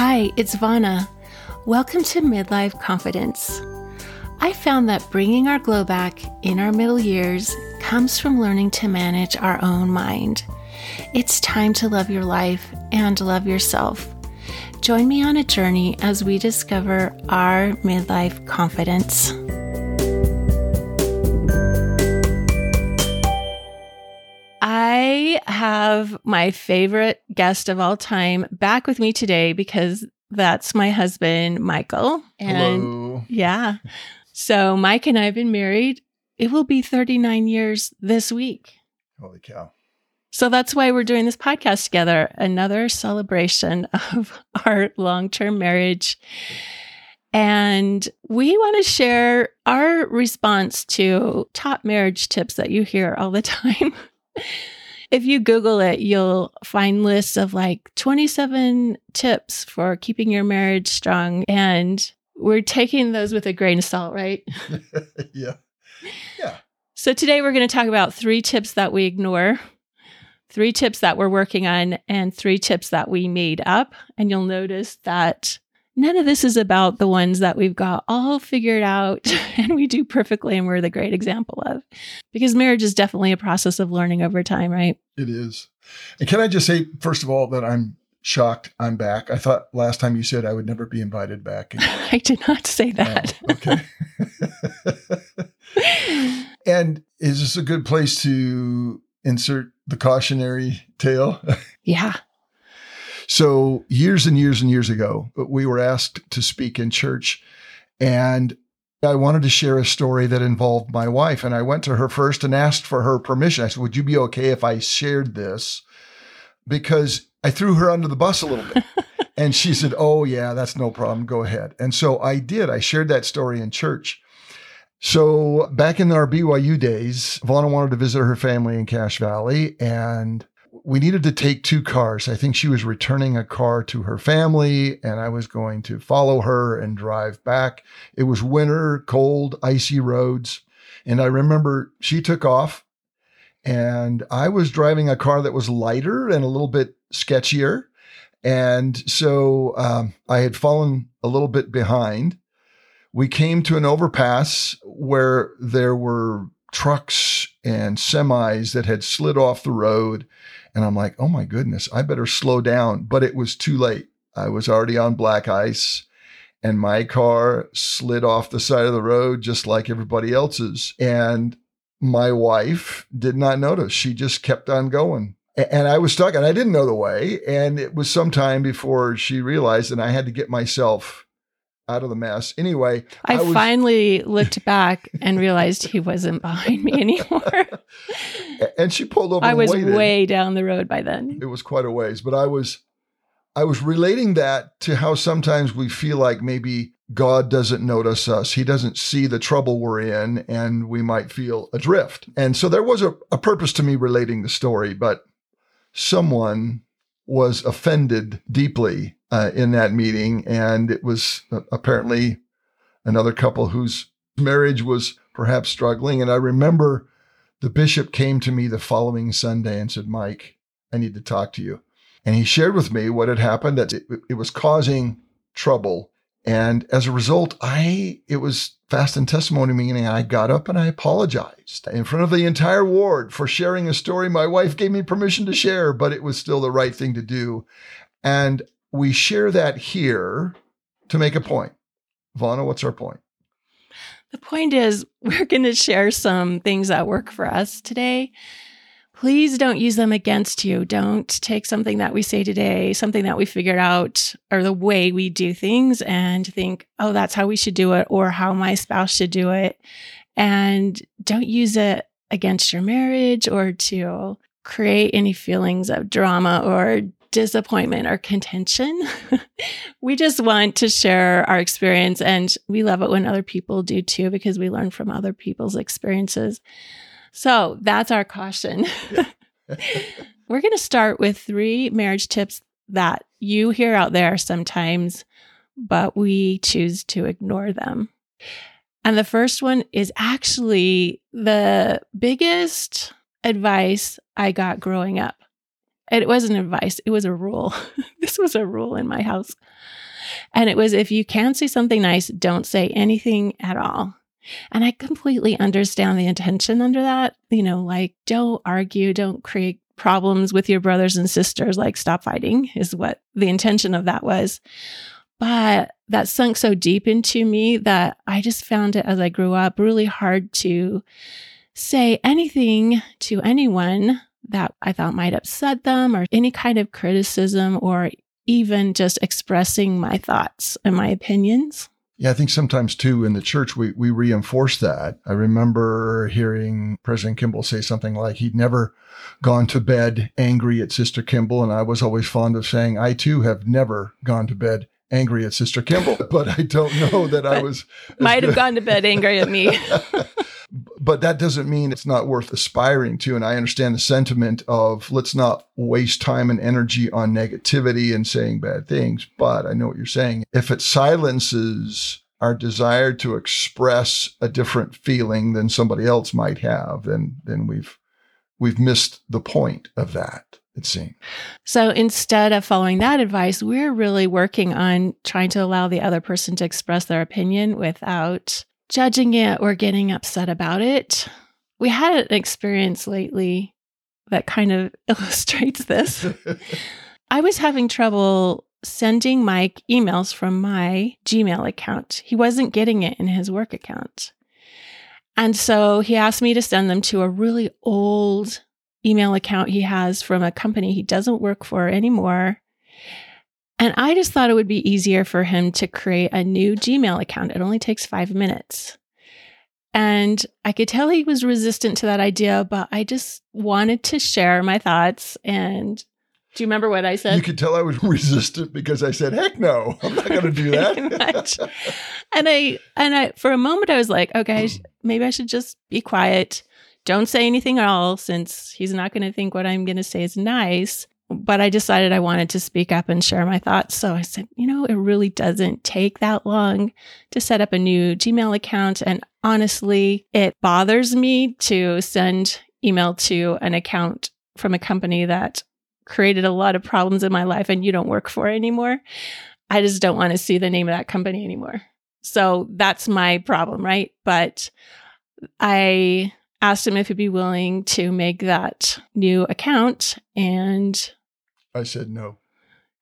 Hi, it's Vana. Welcome to Midlife Confidence. I found that bringing our glow back in our middle years comes from learning to manage our own mind. It's time to love your life and love yourself. Join me on a journey as we discover our midlife confidence. Have my favorite guest of all time back with me today because that's my husband, Michael. And Hello. yeah. So Mike and I have been married. It will be 39 years this week. Holy cow. So that's why we're doing this podcast together, another celebration of our long term marriage. And we want to share our response to top marriage tips that you hear all the time. If you Google it, you'll find lists of like 27 tips for keeping your marriage strong. And we're taking those with a grain of salt, right? yeah. Yeah. So today we're going to talk about three tips that we ignore, three tips that we're working on, and three tips that we made up. And you'll notice that none of this is about the ones that we've got all figured out and we do perfectly and we're the great example of. Because marriage is definitely a process of learning over time, right? It is. And can I just say, first of all, that I'm shocked I'm back. I thought last time you said I would never be invited back. I did not say oh, that. Oh, okay. and is this a good place to insert the cautionary tale? Yeah. So, years and years and years ago, we were asked to speak in church, and I wanted to share a story that involved my wife. And I went to her first and asked for her permission. I said, Would you be okay if I shared this? Because I threw her under the bus a little bit. and she said, Oh, yeah, that's no problem. Go ahead. And so I did. I shared that story in church. So back in our BYU days, Vana wanted to visit her family in Cache Valley and we needed to take two cars. I think she was returning a car to her family, and I was going to follow her and drive back. It was winter, cold, icy roads. And I remember she took off, and I was driving a car that was lighter and a little bit sketchier. And so um, I had fallen a little bit behind. We came to an overpass where there were trucks and semis that had slid off the road and I'm like, oh my goodness, I better slow down. But it was too late. I was already on black ice and my car slid off the side of the road just like everybody else's. And my wife did not notice. She just kept on going. And I was stuck and I didn't know the way. And it was some time before she realized, and I had to get myself out of the mess. Anyway, I, I was, finally looked back and realized he wasn't behind me anymore. and she pulled over. I was way down the road by then. It was quite a ways, but I was I was relating that to how sometimes we feel like maybe God doesn't notice us. He doesn't see the trouble we're in, and we might feel adrift. And so there was a, a purpose to me relating the story, but someone was offended deeply uh, in that meeting. And it was uh, apparently another couple whose marriage was perhaps struggling. And I remember the bishop came to me the following Sunday and said, Mike, I need to talk to you. And he shared with me what had happened, that it, it was causing trouble. And as a result, I it was fast and testimony meeting. I got up and I apologized in front of the entire ward for sharing a story my wife gave me permission to share, but it was still the right thing to do. And we share that here to make a point. Vana, what's our point? The point is, we're going to share some things that work for us today. Please don't use them against you. Don't take something that we say today, something that we figured out, or the way we do things, and think, oh, that's how we should do it, or how my spouse should do it. And don't use it against your marriage or to create any feelings of drama or disappointment or contention. we just want to share our experience and we love it when other people do too because we learn from other people's experiences. So that's our caution. We're going to start with three marriage tips that you hear out there sometimes, but we choose to ignore them. And the first one is actually the biggest advice I got growing up. It wasn't advice, it was a rule. this was a rule in my house. And it was if you can say something nice, don't say anything at all. And I completely understand the intention under that. You know, like don't argue, don't create problems with your brothers and sisters, like stop fighting is what the intention of that was. But that sunk so deep into me that I just found it as I grew up really hard to say anything to anyone that I thought might upset them or any kind of criticism or even just expressing my thoughts and my opinions. Yeah, I think sometimes too in the church we we reinforce that. I remember hearing President Kimball say something like he'd never gone to bed angry at Sister Kimball, and I was always fond of saying I too have never gone to bed angry at Sister Kimball, but I don't know that I was might have gone to bed angry at me. but that doesn't mean it's not worth aspiring to. And I understand the sentiment of let's not waste time and energy on negativity and saying bad things. But I know what you're saying. If it silences our desire to express a different feeling than somebody else might have, then then we've we've missed the point of that. It seems. So instead of following that advice, we're really working on trying to allow the other person to express their opinion without judging it or getting upset about it. We had an experience lately that kind of illustrates this. I was having trouble sending Mike emails from my Gmail account. He wasn't getting it in his work account. And so he asked me to send them to a really old email account he has from a company he doesn't work for anymore. And I just thought it would be easier for him to create a new Gmail account. It only takes five minutes. And I could tell he was resistant to that idea, but I just wanted to share my thoughts. And do you remember what I said? You could tell I was resistant because I said, heck no, I'm not going to do that. and I, and I, for a moment, I was like, okay, maybe I should just be quiet. Don't say anything at all since he's not going to think what I'm going to say is nice but I decided I wanted to speak up and share my thoughts. So I said, you know, it really doesn't take that long to set up a new Gmail account. And honestly, it bothers me to send email to an account from a company that created a lot of problems in my life and you don't work for anymore. I just don't want to see the name of that company anymore. So that's my problem, right? But I asked him if he'd be willing to make that new account and I said no.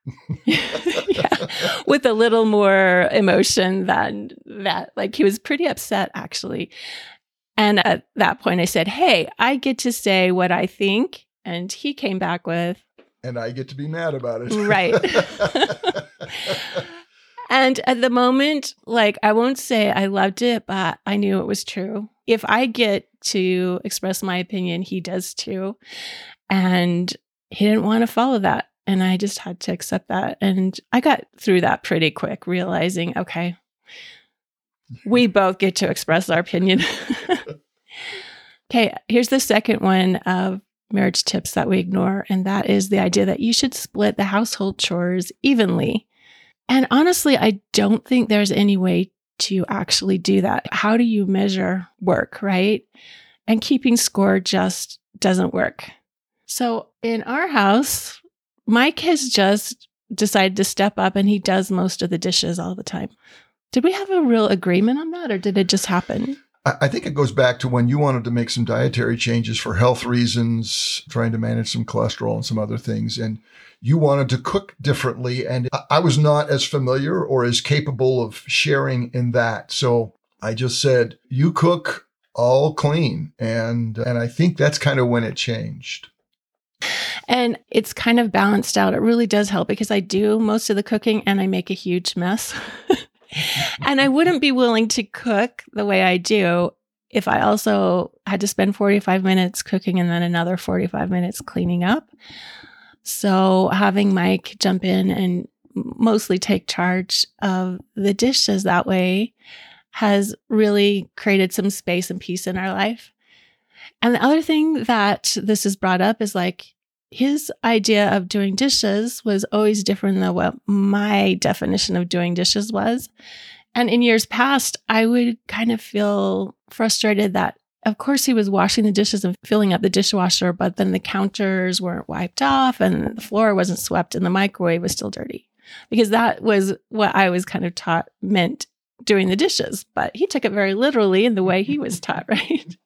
yeah, with a little more emotion than that. Like he was pretty upset actually. And at that point, I said, Hey, I get to say what I think. And he came back with, And I get to be mad about it. Right. and at the moment, like, I won't say I loved it, but I knew it was true. If I get to express my opinion, he does too. And he didn't want to follow that. And I just had to accept that. And I got through that pretty quick, realizing, okay, we both get to express our opinion. okay, here's the second one of marriage tips that we ignore. And that is the idea that you should split the household chores evenly. And honestly, I don't think there's any way to actually do that. How do you measure work, right? And keeping score just doesn't work. So in our house, Mike has just decided to step up and he does most of the dishes all the time. Did we have a real agreement on that or did it just happen? I think it goes back to when you wanted to make some dietary changes for health reasons, trying to manage some cholesterol and some other things. And you wanted to cook differently. And I was not as familiar or as capable of sharing in that. So I just said, you cook, all clean. And, and I think that's kind of when it changed. And it's kind of balanced out. It really does help because I do most of the cooking and I make a huge mess. and I wouldn't be willing to cook the way I do if I also had to spend 45 minutes cooking and then another 45 minutes cleaning up. So having Mike jump in and mostly take charge of the dishes that way has really created some space and peace in our life. And the other thing that this is brought up is like his idea of doing dishes was always different than what my definition of doing dishes was. And in years past, I would kind of feel frustrated that of course, he was washing the dishes and filling up the dishwasher, but then the counters weren't wiped off and the floor wasn't swept and the microwave was still dirty because that was what I was kind of taught meant doing the dishes. But he took it very literally in the way he was taught, right?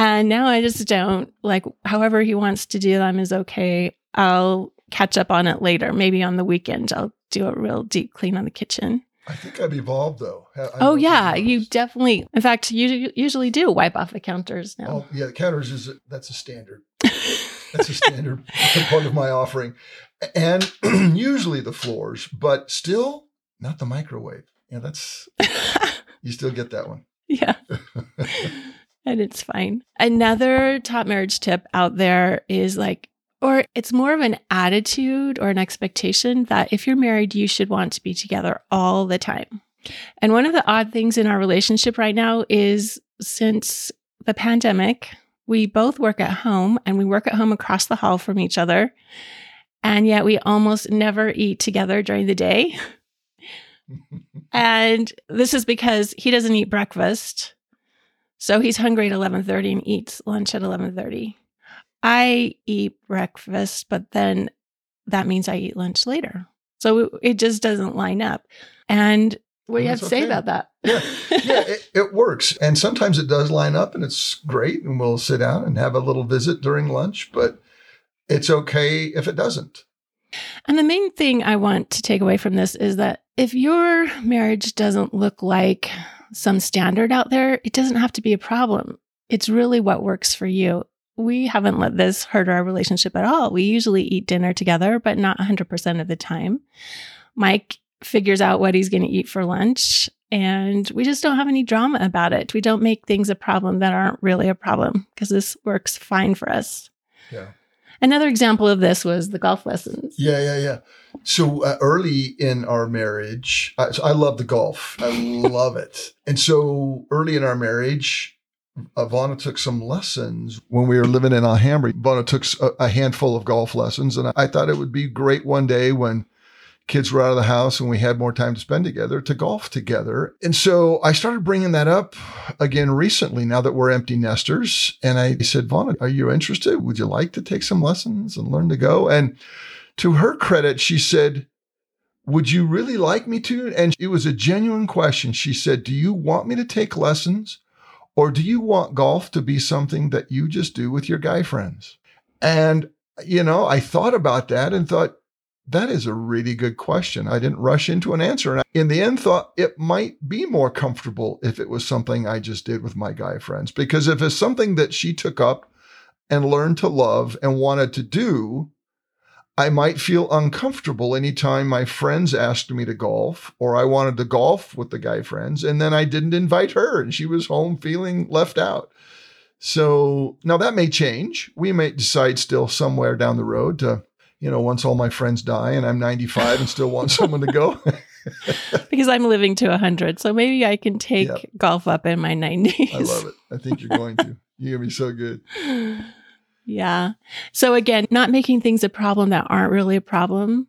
And now I just don't like however he wants to do them is okay. I'll catch up on it later. Maybe on the weekend, I'll do a real deep clean on the kitchen. I think I've evolved though. I oh yeah, you definitely. In fact, you usually do wipe off the counters now. Oh yeah, the counters is a, that's a standard. that's a standard part of my offering, and usually the floors, but still not the microwave. Yeah, that's you still get that one. Yeah. and it's fine. Another top marriage tip out there is like or it's more of an attitude or an expectation that if you're married, you should want to be together all the time. And one of the odd things in our relationship right now is since the pandemic, we both work at home and we work at home across the hall from each other. And yet we almost never eat together during the day. and this is because he doesn't eat breakfast. So he's hungry at 11:30 and eats lunch at 11:30. I eat breakfast, but then that means I eat lunch later. So it just doesn't line up. And what do you have to okay. say about that? yeah, yeah it, it, works. And sometimes it does line up and it's great. And we'll sit down and have a little visit during lunch, but it's okay if it doesn't. And the main thing I want to take away from this is that if your marriage doesn't look like some standard out there, it doesn't have to be a problem. It's really what works for you we haven't let this hurt our relationship at all. We usually eat dinner together, but not 100% of the time. Mike figures out what he's going to eat for lunch, and we just don't have any drama about it. We don't make things a problem that aren't really a problem because this works fine for us. Yeah. Another example of this was the golf lessons. Yeah, yeah, yeah. So uh, early in our marriage, I, so I love the golf. I love it. And so early in our marriage, Ivana took some lessons when we were living in Alhambra. Ivana took a, a handful of golf lessons, and I thought it would be great one day when kids were out of the house and we had more time to spend together to golf together. And so I started bringing that up again recently now that we're empty nesters. And I said, Vana, are you interested? Would you like to take some lessons and learn to go? And to her credit, she said, would you really like me to? And it was a genuine question. She said, Do you want me to take lessons? Or do you want golf to be something that you just do with your guy friends? And, you know, I thought about that and thought, that is a really good question. I didn't rush into an answer. And in the end, thought it might be more comfortable if it was something I just did with my guy friends. Because if it's something that she took up and learned to love and wanted to do, I might feel uncomfortable anytime my friends asked me to golf or I wanted to golf with the guy friends and then I didn't invite her and she was home feeling left out. So now that may change. We may decide still somewhere down the road to, you know, once all my friends die and I'm 95 and still want someone to go. because I'm living to 100. So maybe I can take yep. golf up in my 90s. I love it. I think you're going to. You're going to be so good. Yeah. So again, not making things a problem that aren't really a problem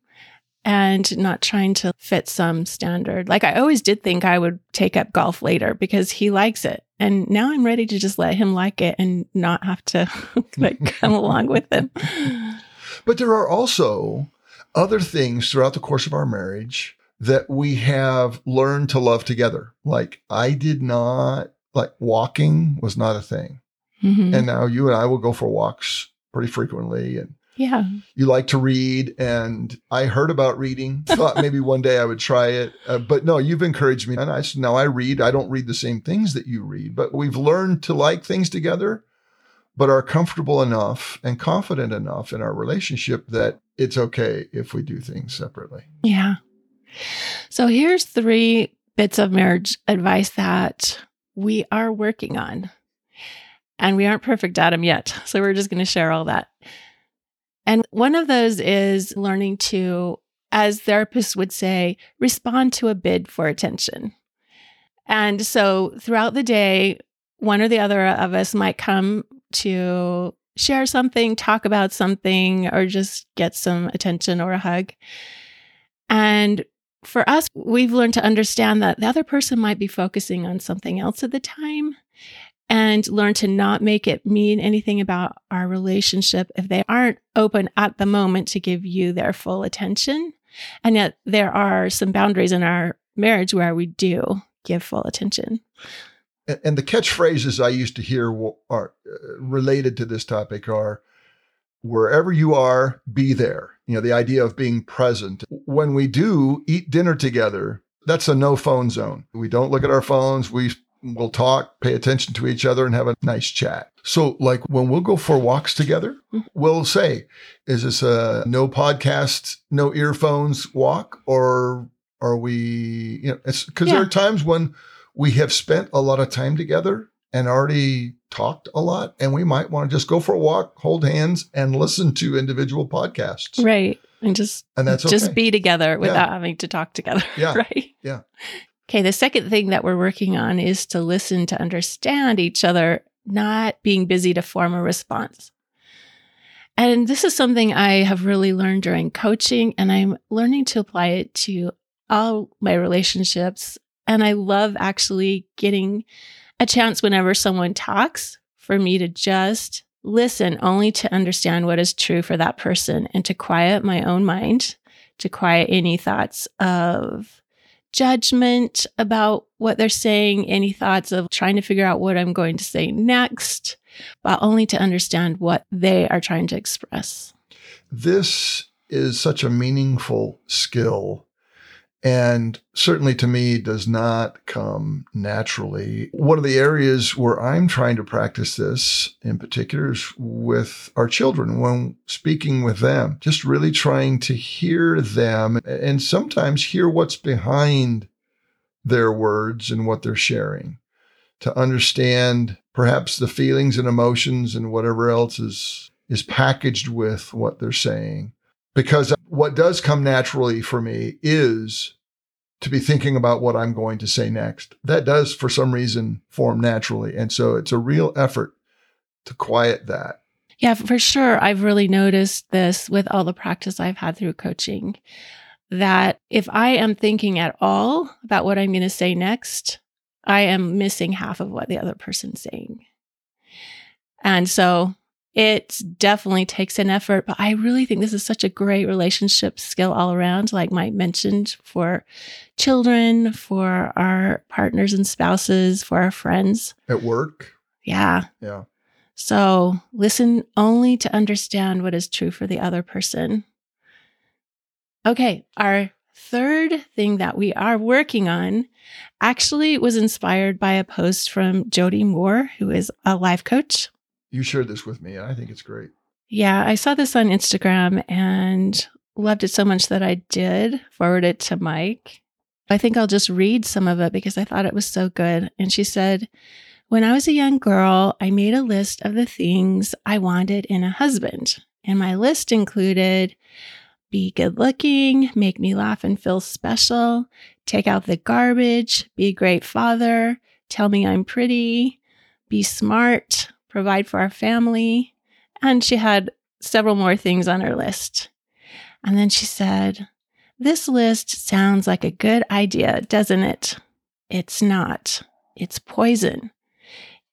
and not trying to fit some standard. Like I always did think I would take up golf later because he likes it. And now I'm ready to just let him like it and not have to like come along with him. But there are also other things throughout the course of our marriage that we have learned to love together. Like I did not like walking was not a thing. Mm-hmm. And now you and I will go for walks pretty frequently. And yeah, you like to read. And I heard about reading, thought maybe one day I would try it. Uh, but no, you've encouraged me. And I said, now I read. I don't read the same things that you read, but we've learned to like things together, but are comfortable enough and confident enough in our relationship that it's okay if we do things separately. Yeah. So here's three bits of marriage advice that we are working on and we aren't perfect at them yet. So we're just going to share all that. And one of those is learning to, as therapists would say, respond to a bid for attention. And so throughout the day, one or the other of us might come to share something, talk about something, or just get some attention or a hug. And for us, we've learned to understand that the other person might be focusing on something else at the time. And learn to not make it mean anything about our relationship if they aren't open at the moment to give you their full attention. And yet there are some boundaries in our marriage where we do give full attention. And the catchphrases I used to hear are uh, related to this topic are wherever you are, be there. You know, the idea of being present. When we do eat dinner together, that's a no phone zone. We don't look at our phones. We will talk, pay attention to each other, and have a nice chat. So, like when we'll go for walks together, we'll say, is this a no podcast, no earphones walk? Or are we, you know, it's because yeah. there are times when we have spent a lot of time together and already talked a lot, and we might want to just go for a walk, hold hands, and listen to individual podcasts. Right. And just and that's okay. just be together without yeah. having to talk together. Yeah. right. Yeah. Okay. The second thing that we're working on is to listen to understand each other, not being busy to form a response. And this is something I have really learned during coaching, and I'm learning to apply it to all my relationships. And I love actually getting a chance whenever someone talks for me to just listen only to understand what is true for that person and to quiet my own mind, to quiet any thoughts of judgment about what they're saying, any thoughts of trying to figure out what I'm going to say next, but only to understand what they are trying to express. This is such a meaningful skill and certainly to me does not come naturally. One of the areas where I'm trying to practice this in particular is with our children when speaking with them, just really trying to hear them and sometimes hear what's behind their words and what they're sharing to understand perhaps the feelings and emotions and whatever else is is packaged with what they're saying because what does come naturally for me is to be thinking about what I'm going to say next. That does, for some reason, form naturally. And so it's a real effort to quiet that. Yeah, for sure. I've really noticed this with all the practice I've had through coaching that if I am thinking at all about what I'm going to say next, I am missing half of what the other person's saying. And so it definitely takes an effort, but I really think this is such a great relationship skill all around, like Mike mentioned, for children, for our partners and spouses, for our friends. At work. Yeah. Yeah. So listen only to understand what is true for the other person. Okay. Our third thing that we are working on actually was inspired by a post from Jody Moore, who is a life coach you shared this with me, and I think it's great. Yeah, I saw this on Instagram and loved it so much that I did forward it to Mike. I think I'll just read some of it because I thought it was so good. And she said, When I was a young girl, I made a list of the things I wanted in a husband. And my list included be good looking, make me laugh and feel special, take out the garbage, be a great father, tell me I'm pretty, be smart, provide for our family. And she had several more things on her list. And then she said, This list sounds like a good idea, doesn't it? It's not. It's poison.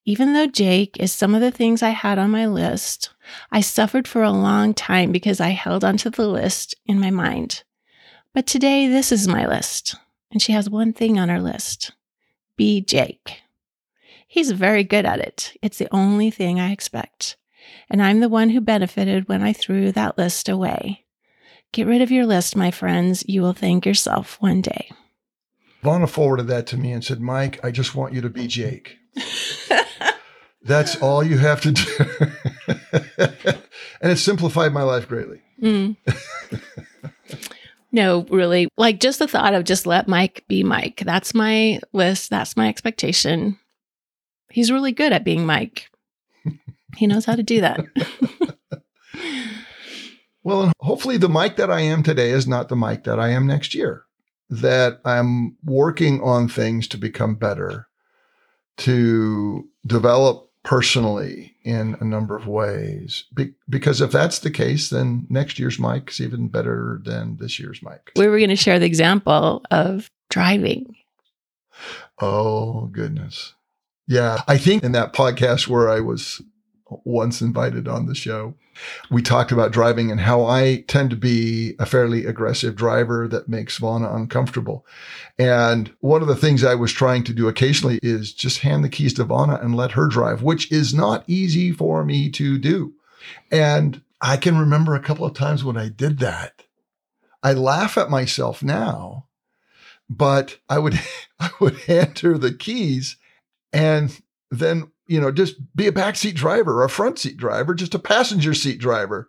Even though Jake is some of the things I had on my list, I suffered for a long time because I held onto the list in my mind. But today, this is my list. And she has one thing on her list be Jake. He's very good at it. It's the only thing I expect. And I'm the one who benefited when I threw that list away. Get rid of your list, my friends. You will thank yourself one day. Vana forwarded that to me and said, Mike, I just want you to be Jake. That's all you have to do. and it simplified my life greatly. Mm. no, really. Like just the thought of just let Mike be Mike. That's my list. That's my expectation. He's really good at being Mike. he knows how to do that. well, hopefully, the Mike that I am today is not the Mike that I am next year. That I'm working on things to become better, to develop personally in a number of ways. Be- because if that's the case, then next year's Mike is even better than this year's Mike. We were going to share the example of driving. Oh, goodness. Yeah. I think in that podcast where I was once invited on the show, we talked about driving and how I tend to be a fairly aggressive driver that makes Vana uncomfortable. And one of the things I was trying to do occasionally is just hand the keys to Vana and let her drive, which is not easy for me to do. And I can remember a couple of times when I did that. I laugh at myself now, but I would I would hand her the keys and then you know, just be a backseat driver or a front seat driver, just a passenger seat driver,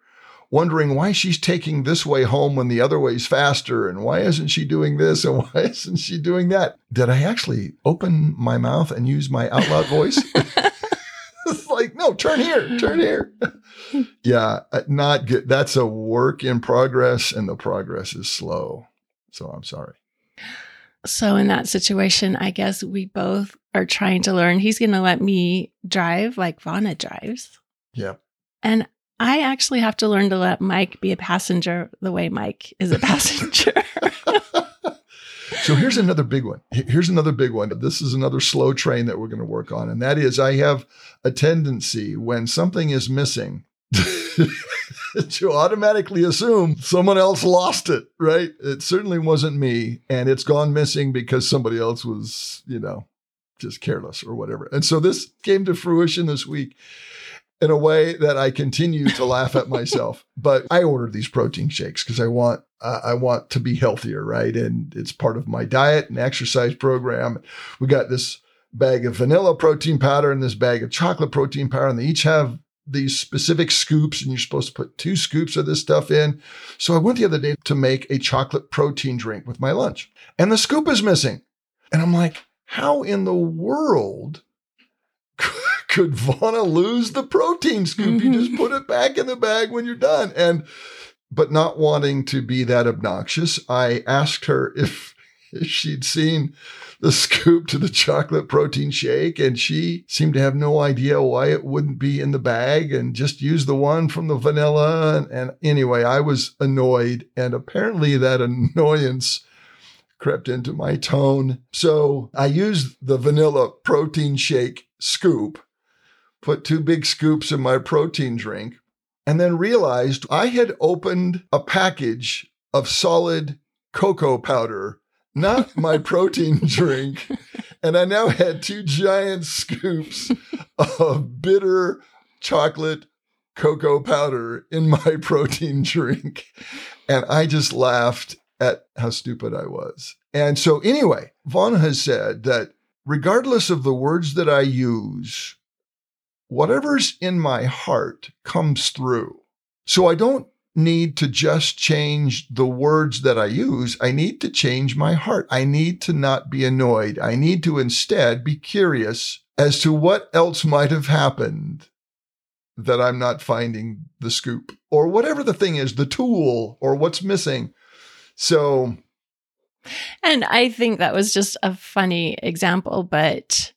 wondering why she's taking this way home when the other way's faster and why isn't she doing this and why isn't she doing that? Did I actually open my mouth and use my out loud voice? it's like, no, turn here, turn here. yeah, uh, not good. That's a work in progress and the progress is slow. So I'm sorry. So, in that situation, I guess we both are trying to learn. He's going to let me drive like Vana drives. Yeah. And I actually have to learn to let Mike be a passenger the way Mike is a passenger. so here's another big one. Here's another big one. This is another slow train that we're going to work on. And that is I have a tendency when something is missing to automatically assume someone else lost it, right? It certainly wasn't me. And it's gone missing because somebody else was, you know, just careless or whatever. And so this came to fruition this week in a way that I continue to laugh at myself. But I ordered these protein shakes because I want uh, I want to be healthier, right? And it's part of my diet and exercise program. We got this bag of vanilla protein powder and this bag of chocolate protein powder, and they each have these specific scoops, and you're supposed to put two scoops of this stuff in. So I went the other day to make a chocolate protein drink with my lunch, and the scoop is missing. And I'm like, how in the world could Vana lose the protein scoop? Mm-hmm. You just put it back in the bag when you're done. And but not wanting to be that obnoxious, I asked her if she'd seen the scoop to the chocolate protein shake, and she seemed to have no idea why it wouldn't be in the bag and just use the one from the vanilla. And, and anyway, I was annoyed, and apparently that annoyance crept into my tone. So I used the vanilla protein shake scoop, put two big scoops in my protein drink, and then realized I had opened a package of solid cocoa powder not my protein drink. And I now had two giant scoops of bitter chocolate cocoa powder in my protein drink. And I just laughed at how stupid I was. And so, anyway, Vaughn has said that regardless of the words that I use, whatever's in my heart comes through. So I don't need to just change the words that I use. I need to change my heart. I need to not be annoyed. I need to instead be curious as to what else might have happened that I'm not finding the scoop or whatever the thing is, the tool or what's missing. So. And I think that was just a funny example, but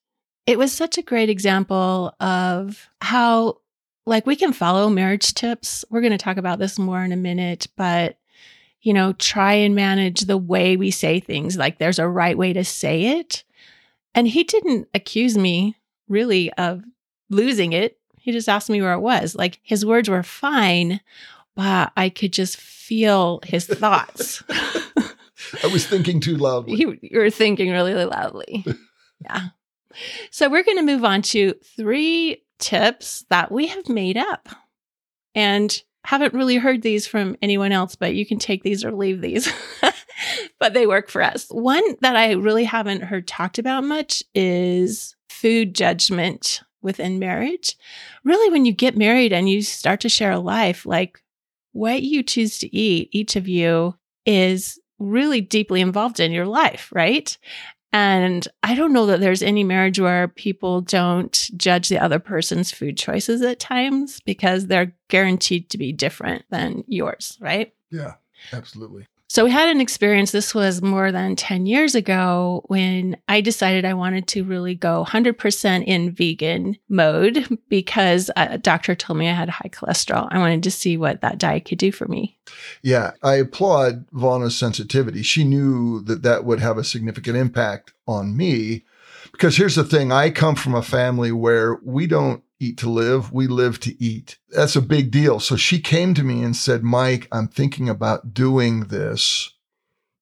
it was such a great example of how like we can follow marriage tips. We're going to talk about this more in a minute, but you know, try and manage the way we say things. Like there's a right way to say it. And he didn't accuse me really of losing it. He just asked me where it was. Like his words were fine, but I could just feel his thoughts. I was thinking too loudly. You, you were thinking really loudly. yeah. So we're going to move on to three tips that we have made up and haven't really heard these from anyone else, but you can take these or leave these. but they work for us. One that I really haven't heard talked about much is food judgment within marriage. Really, when you get married and you start to share a life, like what you choose to eat, each of you is really deeply involved in your life, right? And I don't know that there's any marriage where people don't judge the other person's food choices at times because they're guaranteed to be different than yours, right? Yeah, absolutely. So we had an experience. This was more than 10 years ago when I decided I wanted to really go 100% in vegan mode because uh, a doctor told me I had high cholesterol. I wanted to see what that diet could do for me. Yeah, I applaud Vana's sensitivity. She knew that that would have a significant impact on me Because here's the thing I come from a family where we don't eat to live, we live to eat. That's a big deal. So she came to me and said, Mike, I'm thinking about doing this.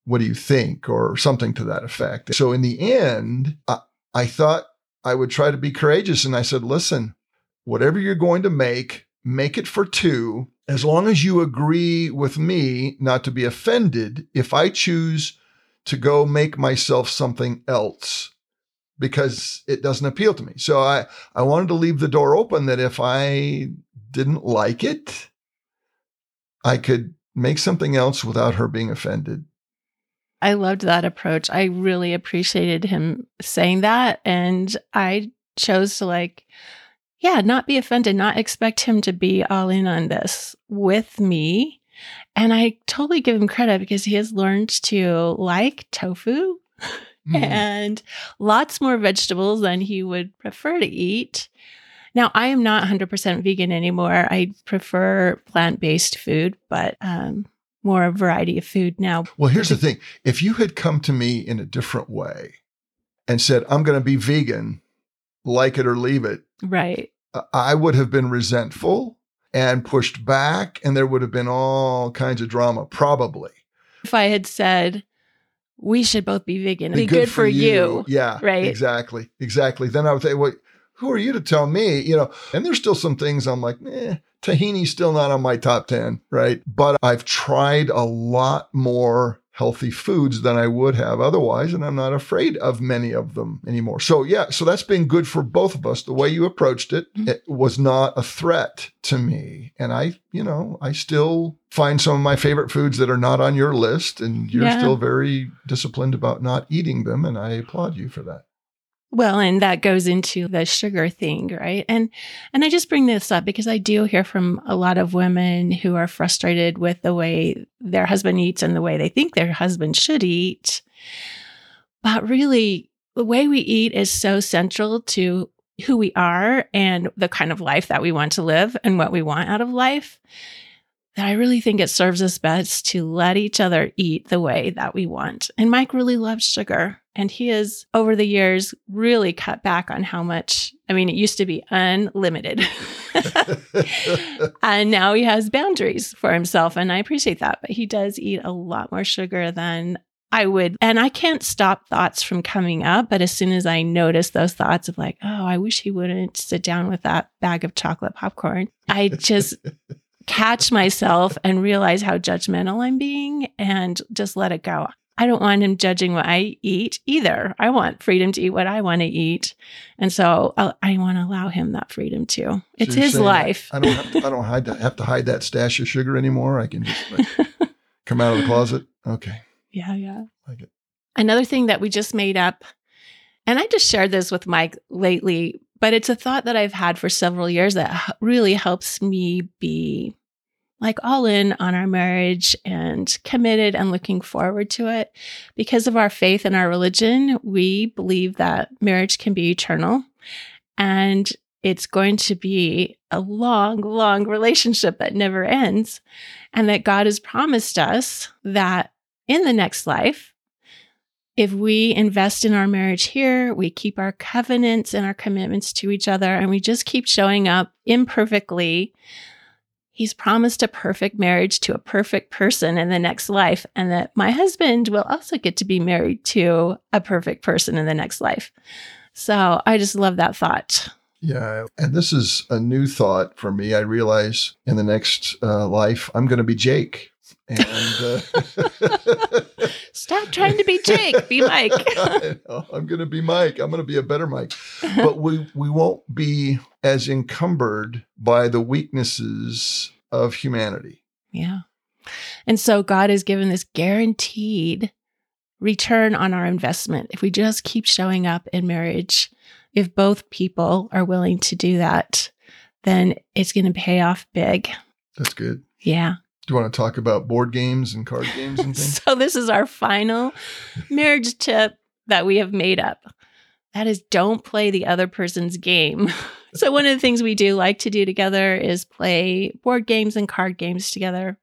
What do you think? Or something to that effect. So in the end, I, I thought I would try to be courageous. And I said, listen, whatever you're going to make, make it for two. As long as you agree with me not to be offended if I choose to go make myself something else because it doesn't appeal to me. So I, I wanted to leave the door open that if I didn't like it, I could make something else without her being offended. I loved that approach. I really appreciated him saying that. And I chose to, like, yeah, not be offended, not expect him to be all in on this with me. And I totally give him credit because he has learned to like tofu mm. and lots more vegetables than he would prefer to eat. Now, I am not 100% vegan anymore. I prefer plant based food, but um, more variety of food now. Well, here's the thing if you had come to me in a different way and said, I'm going to be vegan, like it or leave it. Right. I would have been resentful and pushed back, and there would have been all kinds of drama, probably. If I had said, we should both be vegan, be, be good, good, for, for you. you. Yeah. Right. Exactly. Exactly. Then I would say, well, who are you to tell me? You know, and there's still some things I'm like, eh, tahini's still not on my top 10, right? But I've tried a lot more healthy foods than I would have otherwise. And I'm not afraid of many of them anymore. So, yeah, so that's been good for both of us. The way you approached it, mm-hmm. it was not a threat to me. And I, you know, I still find some of my favorite foods that are not on your list. And you're yeah. still very disciplined about not eating them. And I applaud you for that. Well, and that goes into the sugar thing, right? And and I just bring this up because I do hear from a lot of women who are frustrated with the way their husband eats and the way they think their husband should eat. But really, the way we eat is so central to who we are and the kind of life that we want to live and what we want out of life that I really think it serves us best to let each other eat the way that we want. And Mike really loves sugar. And he has, over the years, really cut back on how much. I mean, it used to be unlimited. and now he has boundaries for himself. And I appreciate that. But he does eat a lot more sugar than I would. And I can't stop thoughts from coming up. But as soon as I notice those thoughts of like, oh, I wish he wouldn't sit down with that bag of chocolate popcorn, I just catch myself and realize how judgmental I'm being and just let it go. I don't want him judging what I eat either. I want freedom to eat what I want to eat. And so I'll, i want to allow him that freedom too. It's so his life. I don't, have to, I don't hide to, have to hide that stash of sugar anymore. I can just like, come out of the closet. Okay. Yeah, yeah. Like it. Another thing that we just made up, and I just shared this with Mike lately, but it's a thought that I've had for several years that really helps me be like all in on our marriage and committed and looking forward to it. Because of our faith and our religion, we believe that marriage can be eternal and it's going to be a long, long relationship that never ends. And that God has promised us that in the next life, if we invest in our marriage here, we keep our covenants and our commitments to each other, and we just keep showing up imperfectly, He's promised a perfect marriage to a perfect person in the next life, and that my husband will also get to be married to a perfect person in the next life. So I just love that thought. Yeah. And this is a new thought for me. I realize in the next uh, life, I'm going to be Jake. And uh, stop trying to be Jake, be Mike. I'm going to be Mike. I'm going to be a better Mike. But we we won't be as encumbered by the weaknesses of humanity. Yeah. And so God has given this guaranteed return on our investment if we just keep showing up in marriage. If both people are willing to do that, then it's going to pay off big. That's good. Yeah. Do you want to talk about board games and card games and things? so, this is our final marriage tip that we have made up. That is, don't play the other person's game. so, one of the things we do like to do together is play board games and card games together.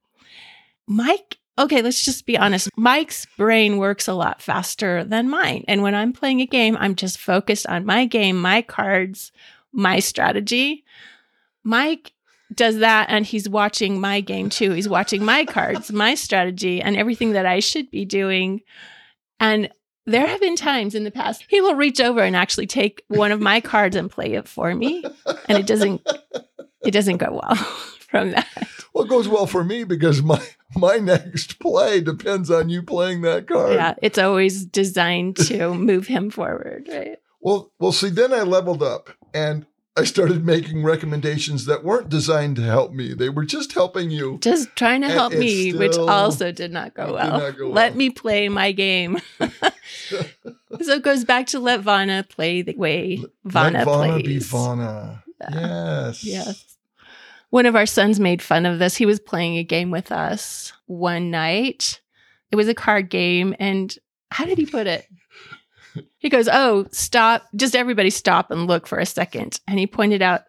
Mike okay, let's just be honest. Mike's brain works a lot faster than mine. And when I'm playing a game, I'm just focused on my game, my cards, my strategy. Mike does that and he's watching my game too. He's watching my cards, my strategy, and everything that I should be doing. And there have been times in the past he will reach over and actually take one of my cards and play it for me. And it doesn't it doesn't go well from that. Well, it goes well for me because my my next play depends on you playing that card. Yeah, it's always designed to move him forward, right? Well, well, see, then I leveled up and I started making recommendations that weren't designed to help me. They were just helping you. Just trying to help me, which also did not go well. not go Let well. me play my game. so it goes back to let Vana play the way Vana Let Vana plays. be Vana. Yes. Yes. One of our sons made fun of this. He was playing a game with us one night. It was a card game. And how did he put it? He goes, Oh, stop. Just everybody stop and look for a second. And he pointed out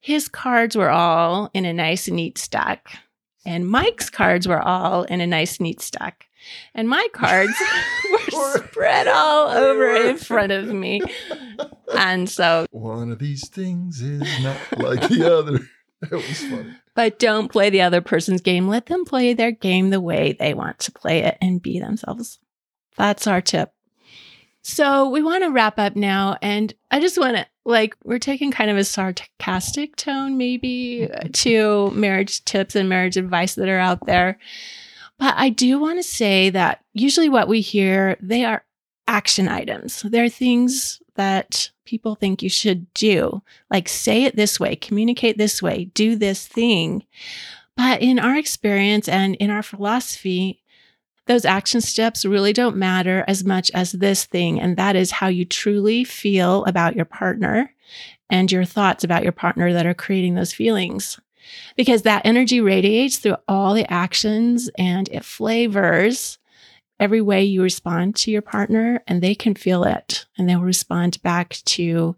his cards were all in a nice, neat stack. And Mike's cards were all in a nice, neat stack. And my cards were spread all over in front of me. And so One of these things is not like the other. It was funny. But don't play the other person's game. Let them play their game the way they want to play it and be themselves. That's our tip. So we want to wrap up now. And I just want to, like, we're taking kind of a sarcastic tone, maybe, uh, to marriage tips and marriage advice that are out there. But I do want to say that usually what we hear, they are action items. They're things that people think you should do like say it this way, communicate this way, do this thing. But in our experience and in our philosophy, those action steps really don't matter as much as this thing. And that is how you truly feel about your partner and your thoughts about your partner that are creating those feelings. Because that energy radiates through all the actions and it flavors every way you respond to your partner and they can feel it and they'll respond back to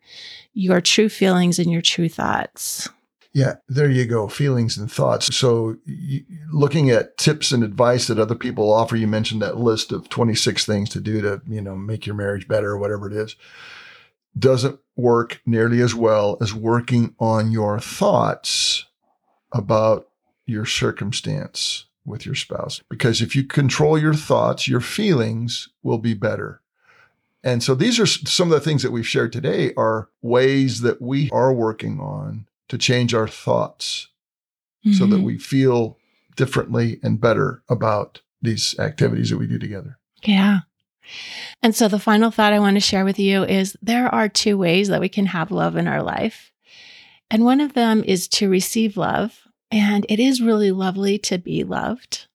your true feelings and your true thoughts. Yeah, there you go. Feelings and thoughts. So, y looking at tips and advice that other people offer, you mentioned that list of 26 things to do to, you know, make your marriage better or whatever it is, doesn't work nearly as well as working on your thoughts about your circumstance with your spouse. Because if you control your thoughts, your feelings will be better. And so these are some of the things that we've shared today are ways that we are working on to change our thoughts so that Mhm. we feel differently and better about these activities that we do together. Yeah. And so the final thought I want to share with you is there are two ways that we can have love in our life. And one of them is to receive love. And it is really lovely to be loved.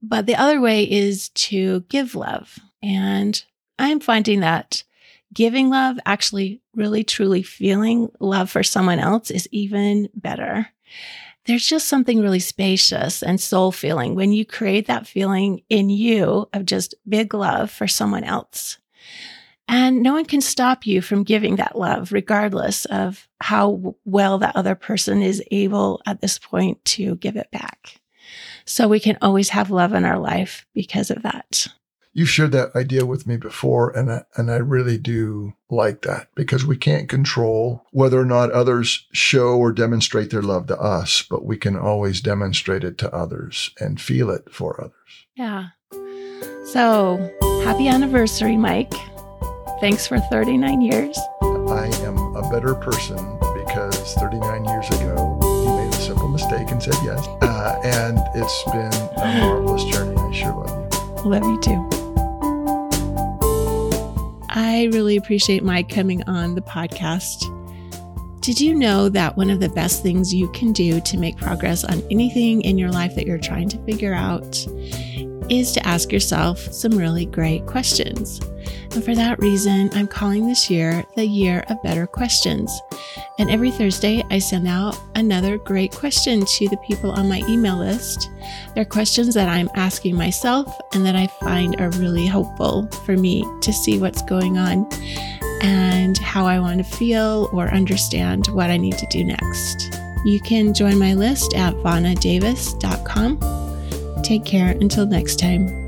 But the other way is to give love. And I'm finding that giving love, actually, really truly feeling love for someone else is even better. There's just something really spacious and soul feeling when you create that feeling in you of just big love for someone else. And no one can stop you from giving that love, regardless of how well that other person is able at this point to give it back. So we can always have love in our life because of that. You've shared that idea with me before, and I, and I really do like that because we can't control whether or not others show or demonstrate their love to us, but we can always demonstrate it to others and feel it for others. Yeah. So happy anniversary, Mike. Thanks for 39 years. I am a better person because 39 years ago you made a simple mistake and said yes, uh, and it's been a marvelous journey. I sure love you. Love you too. I really appreciate Mike coming on the podcast. Did you know that one of the best things you can do to make progress on anything in your life that you're trying to figure out is to ask yourself some really great questions? And for that reason, I'm calling this year the Year of Better Questions. And every Thursday, I send out another great question to the people on my email list. They're questions that I'm asking myself and that I find are really helpful for me to see what's going on and how I want to feel or understand what I need to do next. You can join my list at vanadavis.com Take care until next time.